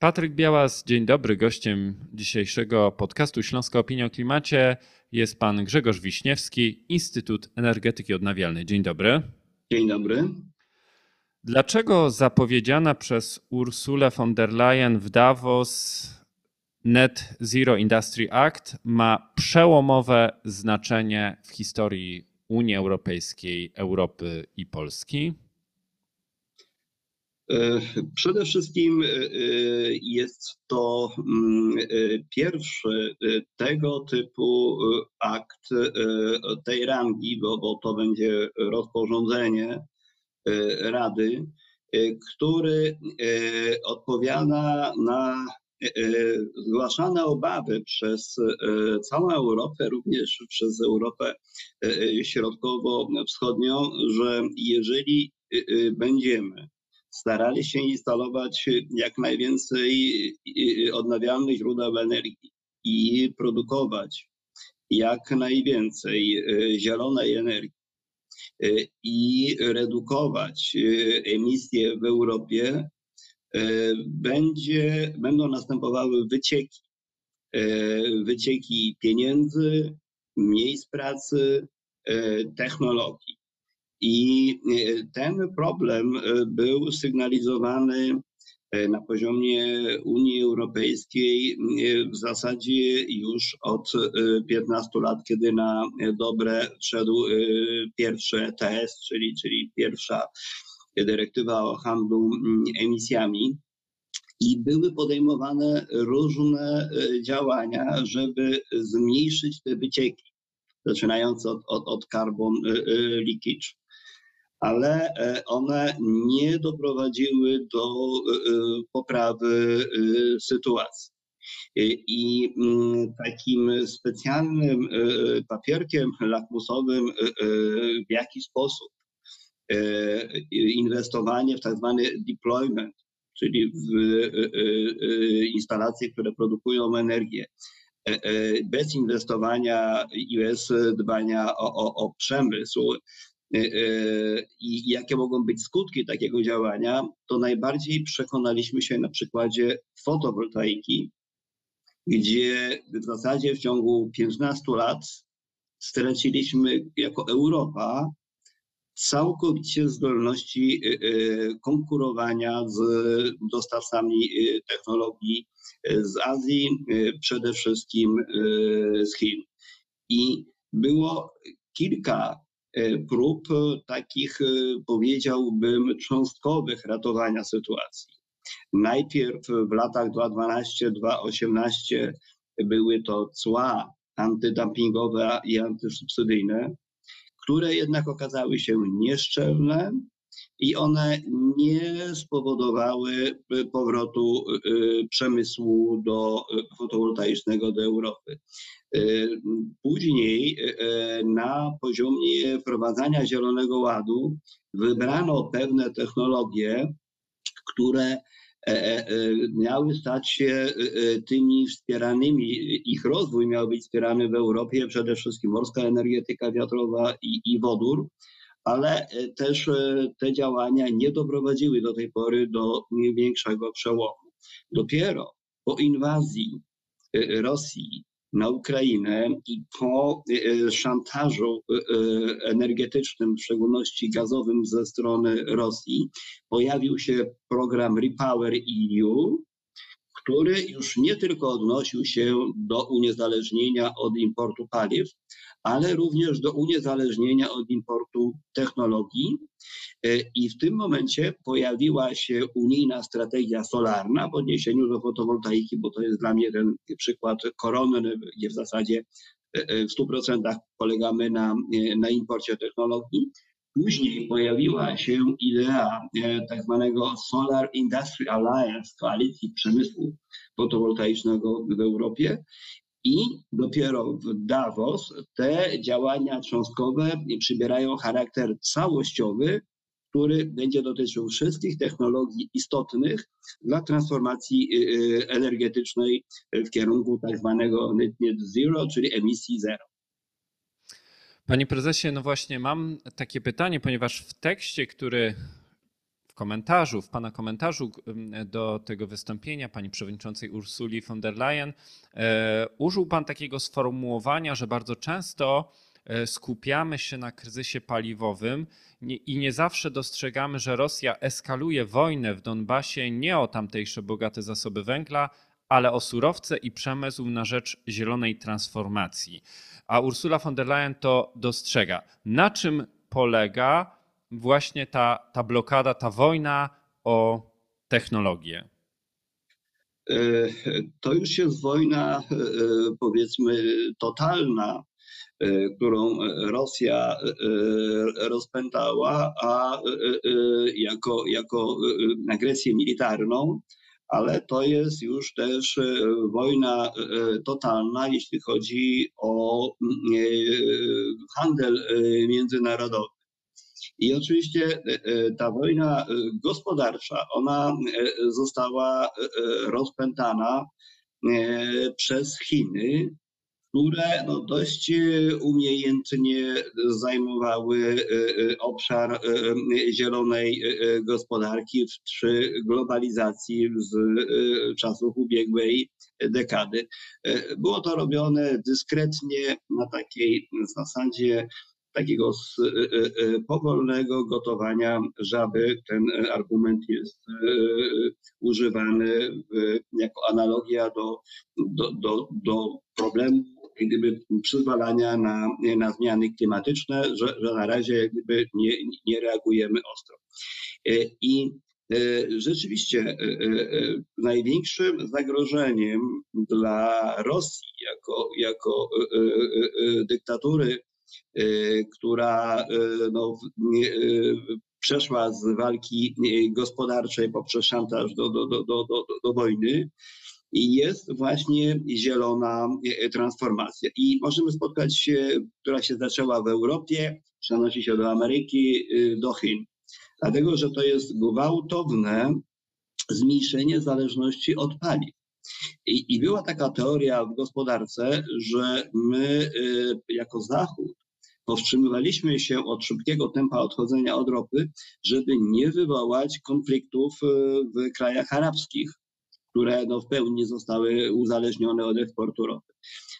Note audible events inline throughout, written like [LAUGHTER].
Patryk Białas, dzień dobry. Gościem dzisiejszego podcastu Śląska Opinia o Klimacie jest pan Grzegorz Wiśniewski, Instytut Energetyki Odnawialnej. Dzień dobry. Dzień dobry. Dlaczego zapowiedziana przez Ursulę von der Leyen w Davos Net Zero Industry Act ma przełomowe znaczenie w historii Unii Europejskiej, Europy i Polski? Przede wszystkim e, e, jest to mm, pierwszy tego typu akt tej rangi, bo, bo to będzie rozporządzenie Rady, który odpowiada na zgłaszane obawy przez całą Europę, również przez Europę Środkowo-Wschodnią, że jeżeli będziemy starali się instalować jak najwięcej odnawialnych źródeł energii i produkować jak najwięcej zielonej energii i redukować emisje w Europie, będzie, będą następowały wycieki. Wycieki pieniędzy, miejsc pracy, technologii. I e, ten problem e, był sygnalizowany e, na poziomie Unii Europejskiej w zasadzie już od 15 lat, kiedy na dobre szedł pierwszy ETS, czyli, czyli pierwsza dyrektywa o handlu emisjami. I były podejmowane różne działania, żeby zmniejszyć te wycieki, zaczynając od, od, od carbon leakage ale e, one nie doprowadziły do e, e, poprawy sytuacji. I mm, takim specjalnym papierkiem lakmusowym, w jaki sposób inwestowanie w tak zwany deployment, czyli w instalacje, które produkują energię, bez inwestowania i bez dbania o, o, o przemysł, i jakie mogą być skutki takiego działania, to najbardziej przekonaliśmy się na przykładzie fotowoltaiki, gdzie w zasadzie w ciągu 15 lat straciliśmy jako Europa całkowicie zdolności y, konkurowania z dostawcami technologii z Azji, przede wszystkim z Chin. I było kilka prób e, takich, e, powiedziałbym, cząstkowych ratowania sytuacji. Najpierw w latach 2012-2018 były to cła antydumpingowe i antysubsydyjne, które jednak okazały się nieszczelne i one nie spowodowały powrotu przemysłu do fotowoltaicznego do Europy. Później na poziomie wprowadzania Zielonego Ładu wybrano pewne technologie, które e, e, e, miały stać się tymi wspieranymi, ich rozwój miał być wspierany w Europie, przede wszystkim morska energetyka wiatrowa i, i wodór, ale też te działania nie doprowadziły do tej pory do większego przełomu. Dopiero po inwazji Rosji na Ukrainę i po e, szantażu e, e, energetycznym, w szczególności gazowym ze strony Rosji, pojawił się program Repower EU, który już nie tylko odnosił się do uniezależnienia od importu paliw, ale również do uniezależnienia od importu technologii. E, I w tym momencie pojawiła się unijna strategia solarna w odniesieniu do fotowoltaiki, bo to jest dla mnie ten przykład koronny, gdzie w zasadzie e, e, w 100% polegamy na, na imporcie technologii. Później pojawiła się idea tak zwanego Solar Industry Alliance, koalicji przemysłu fotowoltaicznego w Europie. I dopiero w Davos te działania cząstkowe przybierają charakter całościowy, który będzie dotyczył wszystkich technologii istotnych dla transformacji y, y, energetycznej w kierunku tak zwanego net zero, czyli emisji zero. Panie prezesie, no właśnie mam takie pytanie, ponieważ w tekście, który komentarzu, w Pana komentarzu do tego wystąpienia Pani Przewodniczącej Ursuli von der Leyen użył Pan takiego sformułowania, że bardzo często skupiamy się na kryzysie paliwowym i nie zawsze dostrzegamy, że Rosja eskaluje wojnę w Donbasie nie o tamtejsze bogate zasoby węgla, ale o surowce i przemysł na rzecz zielonej transformacji. A Ursula von der Leyen to dostrzega. Na czym polega właśnie ta, ta blokada, ta wojna o technologię? E, to już jest wojna, e, powiedzmy, totalna, e, którą Rosja rozpętała, a jako, jako agresję militarną, ale to jest już też wojna totalna, jeśli chodzi o handel międzynarodowy. I oczywiście e, e, ta wojna e, gospodarcza, ona została rozpętana przez Chiny, które no, dość umiejętnie zajmowały obszar zielonej gospodarki przy globalizacji z czasów ubiegłej dekady. Było to robione dyskretnie na takiej zasadzie takiego e, e, e, powolnego gotowania żaby. Ten argument jest używany jako analogia do, do, do, do problemu gdyby przyzwalania na, na zmiany klimatyczne, że, że na razie gdyby nie, nie reagujemy ostro. I Rzeczywiście największym zagrożeniem dla Rosji jako, jako dyktatury która no, przeszła z walki gospodarczej poprzez szantaż do, do, do, do, do wojny. Jest właśnie zielona transformacja. I możemy spotkać się, która się zaczęła w Europie, przenosi się do Ameryki, do Chin. Dlatego, że to jest gwałtowne zmniejszenie zależności od paliw. I, I, była taka teoria w gospodarce, że my jako Zachód powstrzymywaliśmy się od szybkiego tempa odchodzenia od ropy, żeby nie wywołać konfliktów e, w krajach arabskich, które no, w pełni zostały uzależnione od eksportu ropy.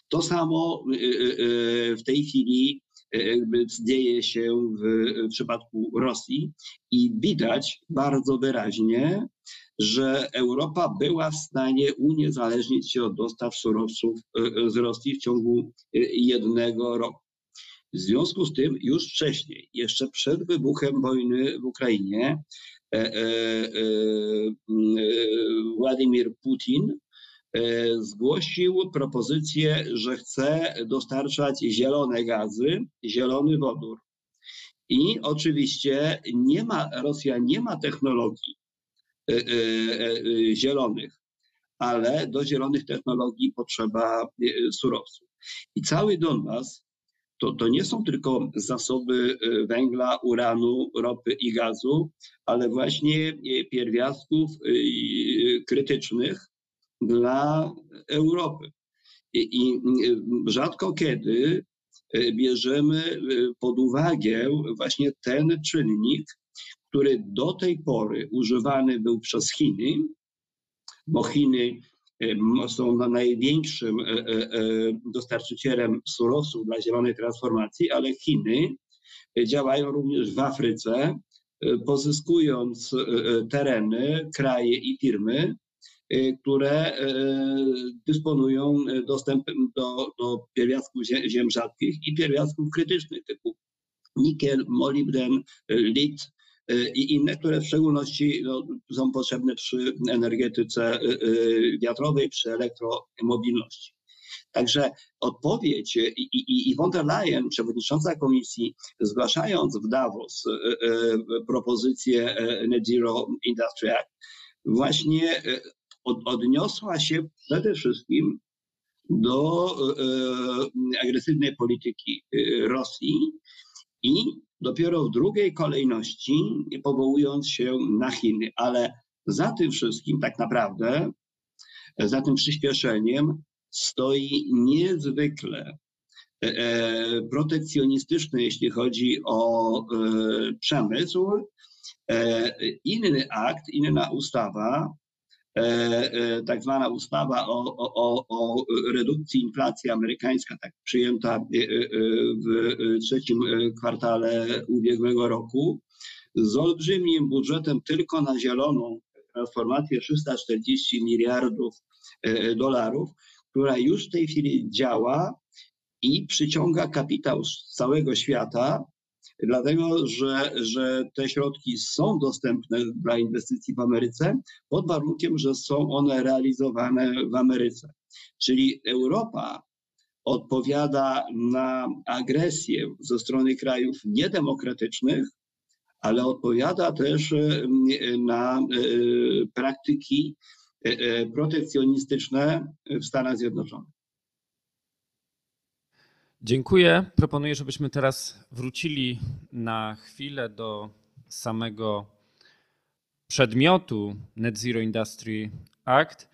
To samo e, e, w tej chwili dzieje się w przypadku Rosji i widać bardzo wyraźnie, że Europa była w stanie uniezależnić się od dostaw surowców z Rosji w ciągu jednego roku. W związku z tym już wcześniej, jeszcze przed wybuchem wojny w Ukrainie, e, e, e, Władimir Putin zgłosił propozycję, że chce dostarczać zielone gazy, zielony wodór. I oczywiście nie ma, Rosja nie ma technologii zielonych, ale do zielonych technologii potrzeba surowców. I cały Donbas to, to nie są tylko zasoby y, węgla, uranu, ropy i gazu, ale właśnie y, pierwiastków y, krytycznych dla Europy. I, i rzadko kiedy bierzemy pod uwagę właśnie ten czynnik, który do tej pory używany był przez Chiny, bo Chiny są największym e, e, e, dostarczycielem surowców dla zielonej transformacji, ale Chiny działają również w Afryce, pozyskując tereny, kraje i firmy, które dysponują dostępem do, do pierwiastków ziem rzadkich i pierwiastków krytycznych typu nikiel, molibden, lit, Y, i inne, które w szczególności no, są potrzebne przy energetyce y, y, wiatrowej, przy elektromobilności. Także odpowiedź i, i, i von der Leyen, przewodnicząca komisji, zgłaszając w Davos propozycję Net Zero Industry Act, właśnie odniosła się przede wszystkim do agresywnej polityki Rosji i dopiero w drugiej kolejności, powołując się na Chiny. Ale za tym wszystkim tak naprawdę, za tym przyspieszeniem stoi niezwykle e, e, protekcjonistyczny, jeśli chodzi o e, przemysł, Inny akt, inna ustawa, tak zwana ustawa o, o, o redukcji inflacji amerykańska, tak przyjęta w trzecim kwartale ubiegłego roku, z olbrzymim budżetem tylko na zieloną transformację 340 miliardów dolarów, która już w tej chwili działa i przyciąga kapitał z całego świata, dlatego że, że te środki są dostępne dla inwestycji w Ameryce, pod warunkiem, że są one realizowane w Ameryce. Czyli Europa odpowiada na agresję ze strony krajów niedemokratycznych, ale odpowiada też na praktyki protekcjonistyczne w Stanach Zjednoczonych. Dziękuję. Proponuję, żebyśmy teraz wrócili na chwilę do samego przedmiotu Net Zero Industry Act.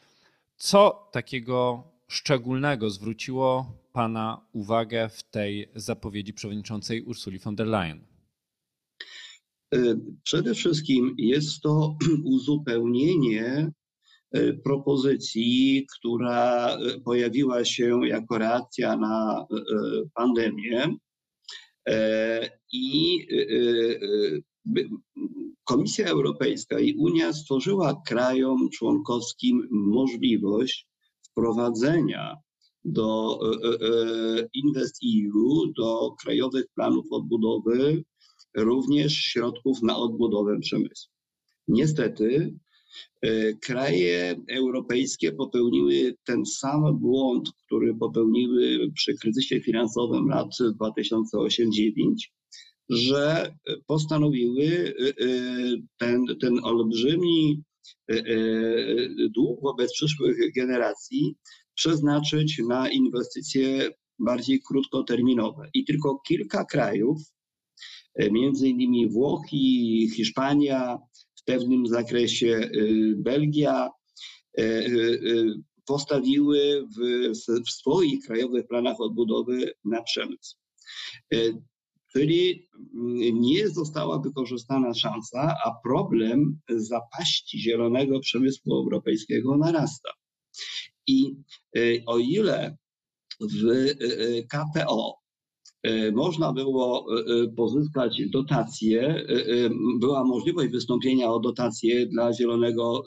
Co takiego szczególnego zwróciło Pana uwagę w tej zapowiedzi przewodniczącej Ursuli von der Leyen? Przede wszystkim jest to [CLEARS THROAT] uzupełnienie propozycji, która e, pojawiła się jako reakcja na e, pandemię. I Komisja Europejska i Unia stworzyła krajom członkowskim możliwość wprowadzenia do InvestEU, do krajowych planów odbudowy, również środków na odbudowę przemysłu. Niestety E, kraje europejskie popełniły ten sam błąd, który popełniły przy kryzysie finansowym lat 2008-2009, że postanowiły e, e, ten, ten olbrzymi dług wobec przyszłych generacji przeznaczyć na inwestycje bardziej krótkoterminowe. I tylko kilka krajów, między innymi Włochy, Hiszpania, pewnym zakresie y, Belgia y, y, postawiły w, w swoich krajowych planach odbudowy na przemysł. Czyli mm, nie została wykorzystana szansa, a problem zapaści zielonego przemysłu europejskiego narasta. I o ile w KPO można było e, e, pozyskać dotacje, była możliwość wystąpienia o dotacje dla zielonego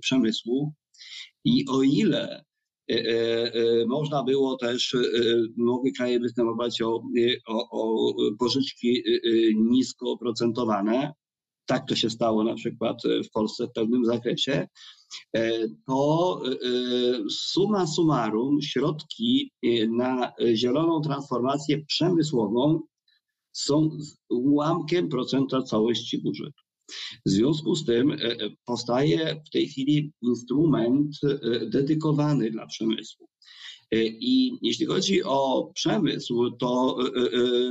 przemysłu. I o ile można było też, mogły kraje występować o, o, o pożyczki nisko oprocentowane, tak to się stało na przykład w Polsce w pewnym zakresie, E, to e, e, suma summarum środki na zieloną transformację przemysłową są ułamkiem procenta całości budżetu. W związku z tym powstaje w tej chwili instrument dedykowany dla przemysłu. I jeśli chodzi o przemysł, to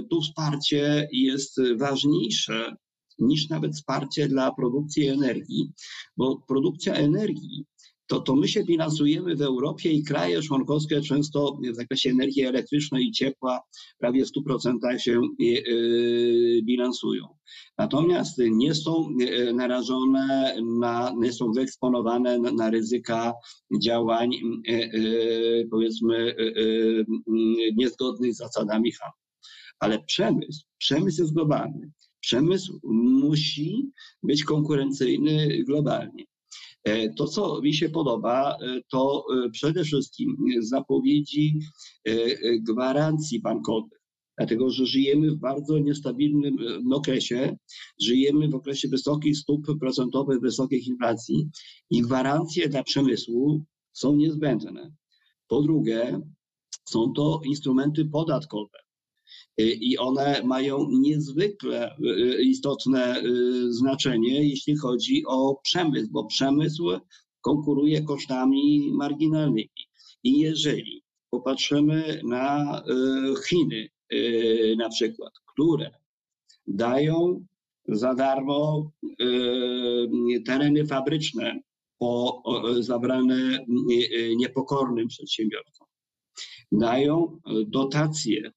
tu wsparcie jest ważniejsze niż nawet wsparcie dla produkcji energii, bo produkcja energii to, to my się bilansujemy w Europie i kraje członkowskie często w zakresie energii elektrycznej i ciepła prawie w 100% się yy, bilansują. Natomiast nie są e, narażone na, nie są wyeksponowane na, na ryzyka działań, powiedzmy, niezgodnych z zasadami handlu. Ale przemysł, przemysł jest globalny przemysł musi być konkurencyjny globalnie. E, to, co mi się podoba, e, to e, przede wszystkim zapowiedzi gwarancji bankowych, dlatego że żyjemy w bardzo niestabilnym okresie, żyjemy w okresie wysokich stóp procentowych, wysokich inflacji i gwarancje dla przemysłu są niezbędne. Po drugie, są to instrumenty podatkowe. Y, i one mają niezwykle y, istotne y, znaczenie, jeśli chodzi o przemysł, bo przemysł konkuruje kosztami marginalnymi. I jeżeli popatrzymy na Chiny na przykład, które dają za darmo tereny fabryczne po, zabrane niepokornym przedsiębiorcom, dają dotacje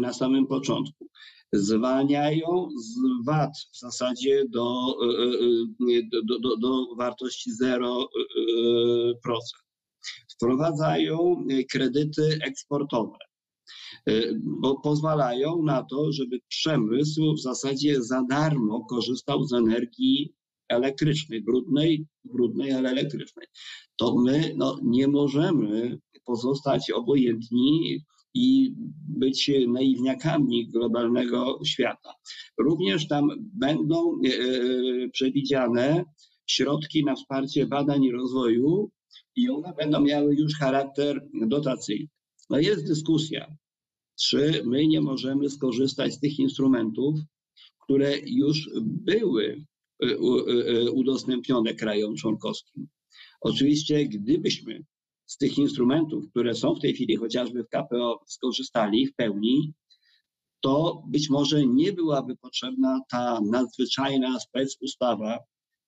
na samym początku. zwalniają z VAT w zasadzie do, do, do, do wartości 0%. Wprowadzają kredyty eksportowe bo pozwalają na to, żeby przemysł w zasadzie za darmo korzystał z energii elektrycznej, brudnej, brudnej, ale elektrycznej. To my no, nie możemy pozostać obojętni i być naiwniakami globalnego świata. Również tam będą e, przewidziane środki na wsparcie badań i rozwoju i one będą miały już charakter dotacyjny. No jest dyskusja, czy my nie możemy skorzystać z tych instrumentów, które już były e, e, udostępnione krajom członkowskim. Oczywiście, gdybyśmy z tych instrumentów, które są w tej chwili chociażby w KPO, skorzystali w pełni, to być może nie byłaby potrzebna ta nadzwyczajna specustawa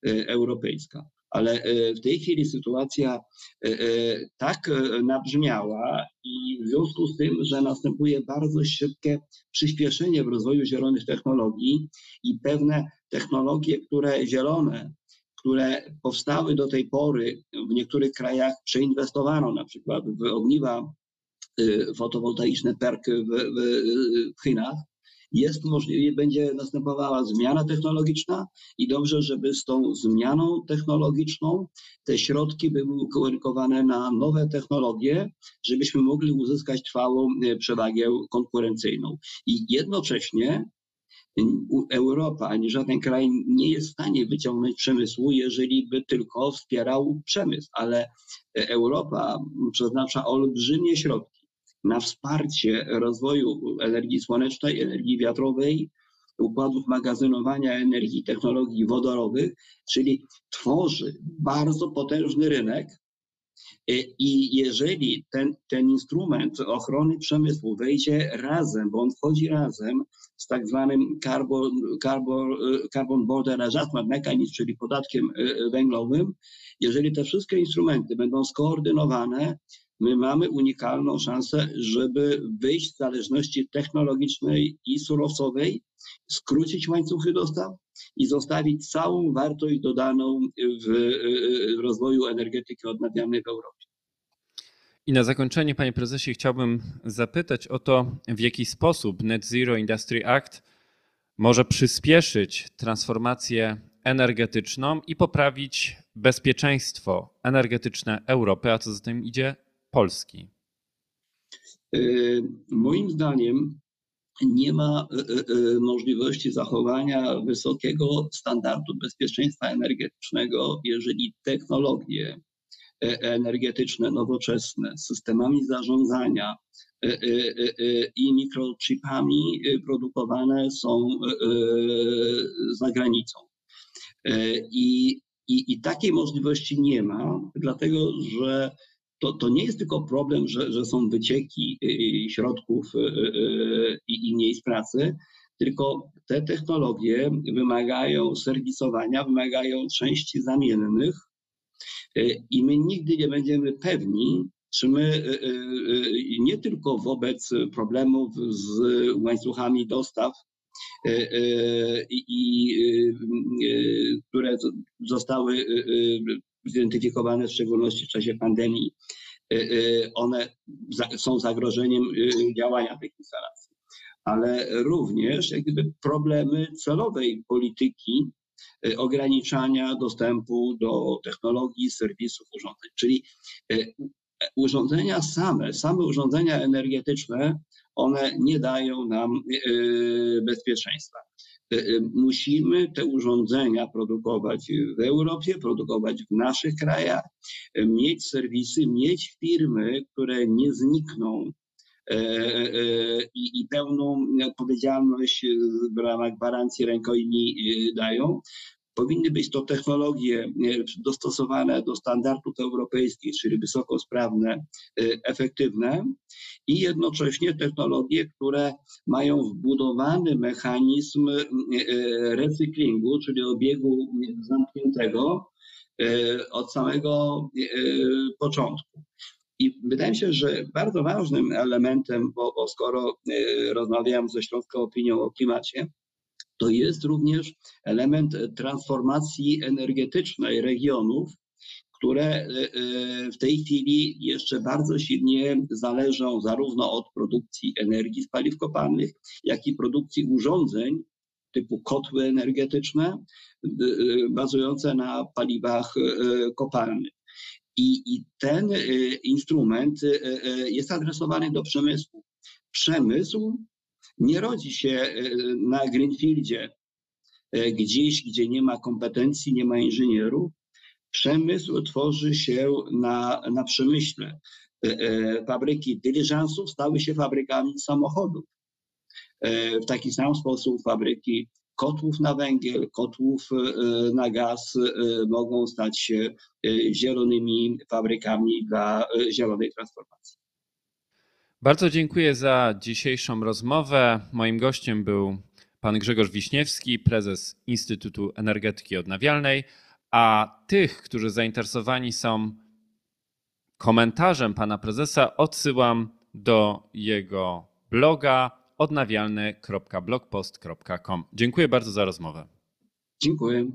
e, europejska. Ale w tej chwili sytuacja tak nabrzmiała i w związku z tym, że następuje bardzo szybkie przyspieszenie w rozwoju zielonych technologii i pewne technologie, które zielone, które powstały do tej pory w niektórych krajach, przeinwestowano na przykład w ogniwa y, fotowoltaiczne PERK w, w, w Chinach, jest możliwe, będzie następowała zmiana technologiczna i dobrze, żeby z tą zmianą technologiczną te środki były ukierunkowane na nowe technologie, żebyśmy mogli uzyskać trwałą e, przewagę konkurencyjną. I jednocześnie Europa ani żaden kraj nie jest w stanie wyciągnąć przemysłu, jeżeli by tylko wspierał przemysł, ale Europa przeznacza olbrzymie środki na wsparcie rozwoju energii słonecznej, energii wiatrowej, układów magazynowania energii, technologii wodorowych, czyli tworzy bardzo potężny rynek. I jeżeli ten, ten instrument ochrony przemysłu wejdzie razem, bo on wchodzi razem z tak zwanym Carbon, Carbon, Carbon Border Adjustment Mechanism, czyli podatkiem e, węglowym, jeżeli te wszystkie instrumenty będą skoordynowane, my mamy unikalną szansę, żeby wyjść z zależności technologicznej i surowcowej, skrócić łańcuchy dostaw i zostawić całą wartość dodaną w, rozwoju energetyki odnawialnej w Europie. I na zakończenie, panie prezesie, chciałbym zapytać o to, w jaki sposób Net Zero Industry Act może przyspieszyć transformację energetyczną i poprawić bezpieczeństwo energetyczne Europy, a co za tym idzie Polski? Y, moim zdaniem nie ma y, y, możliwości zachowania wysokiego standardu bezpieczeństwa energetycznego, jeżeli technologie e, energetyczne, nowoczesne, systemami zarządzania e, e, i mikrochipami produkowane są za granicą. I, i, I takiej możliwości nie ma, dlatego że to, to nie jest tylko problem, że, że są wycieki y, y, środków y, i, i miejsc pracy, tylko te technologie wymagają serwisowania, wymagają części zamiennych i my nigdy nie będziemy pewni, czy my nie tylko wobec problemów z łańcuchami dostaw, i, które zostały zidentyfikowane w szczególności w czasie pandemii, y, y, one są zagrożeniem y, działania tych instalacji. Ale również jak gdyby problemy celowej polityki ograniczania dostępu do technologii, serwisów, urządzeń. Czyli urządzenia same, same urządzenia energetyczne, one nie dają nam bezpieczeństwa. E, e, musimy te urządzenia produkować w Europie, produkować w naszych krajach, e, mieć serwisy, mieć firmy, które nie znikną i, i pełną odpowiedzialność w ramach gwarancji rękojmi dają. Powinny być to technologie dostosowane do standardów europejskich, czyli wysokosprawne, efektywne i jednocześnie technologie, które mają wbudowany mechanizm e, e, recyklingu, czyli obiegu zamkniętego e, od samego początku. I wydaje mi się, że bardzo ważnym elementem, bo, bo skoro rozmawiam ze Śląską Opinią o Klimacie, to jest również element transformacji energetycznej regionów, które y, y, w tej chwili jeszcze bardzo silnie zależą zarówno od produkcji energii z paliw kopalnych, jak i produkcji urządzeń typu kotły energetyczne bazujące na paliwach kopalnych. I, I ten instrument jest adresowany do przemysłu. Przemysł nie rodzi się y, na Greenfieldzie, y, gdzieś, gdzie nie ma kompetencji, nie ma inżynierów. Przemysł tworzy się na, na przemyśle. Y, Fabryki dyliżansów stały się fabrykami samochodów. W taki sam sposób fabryki kotłów na węgiel, kotłów na gaz mogą stać się zielonymi fabrykami dla zielonej transformacji. Bardzo dziękuję za dzisiejszą rozmowę. Moim gościem był pan Grzegorz Wiśniewski, prezes Instytutu Energetyki Odnawialnej, a tych, którzy zainteresowani są komentarzem pana prezesa, odsyłam do jego bloga odnawialny.blogpost.com. Dziękuję bardzo za rozmowę. Dziękuję.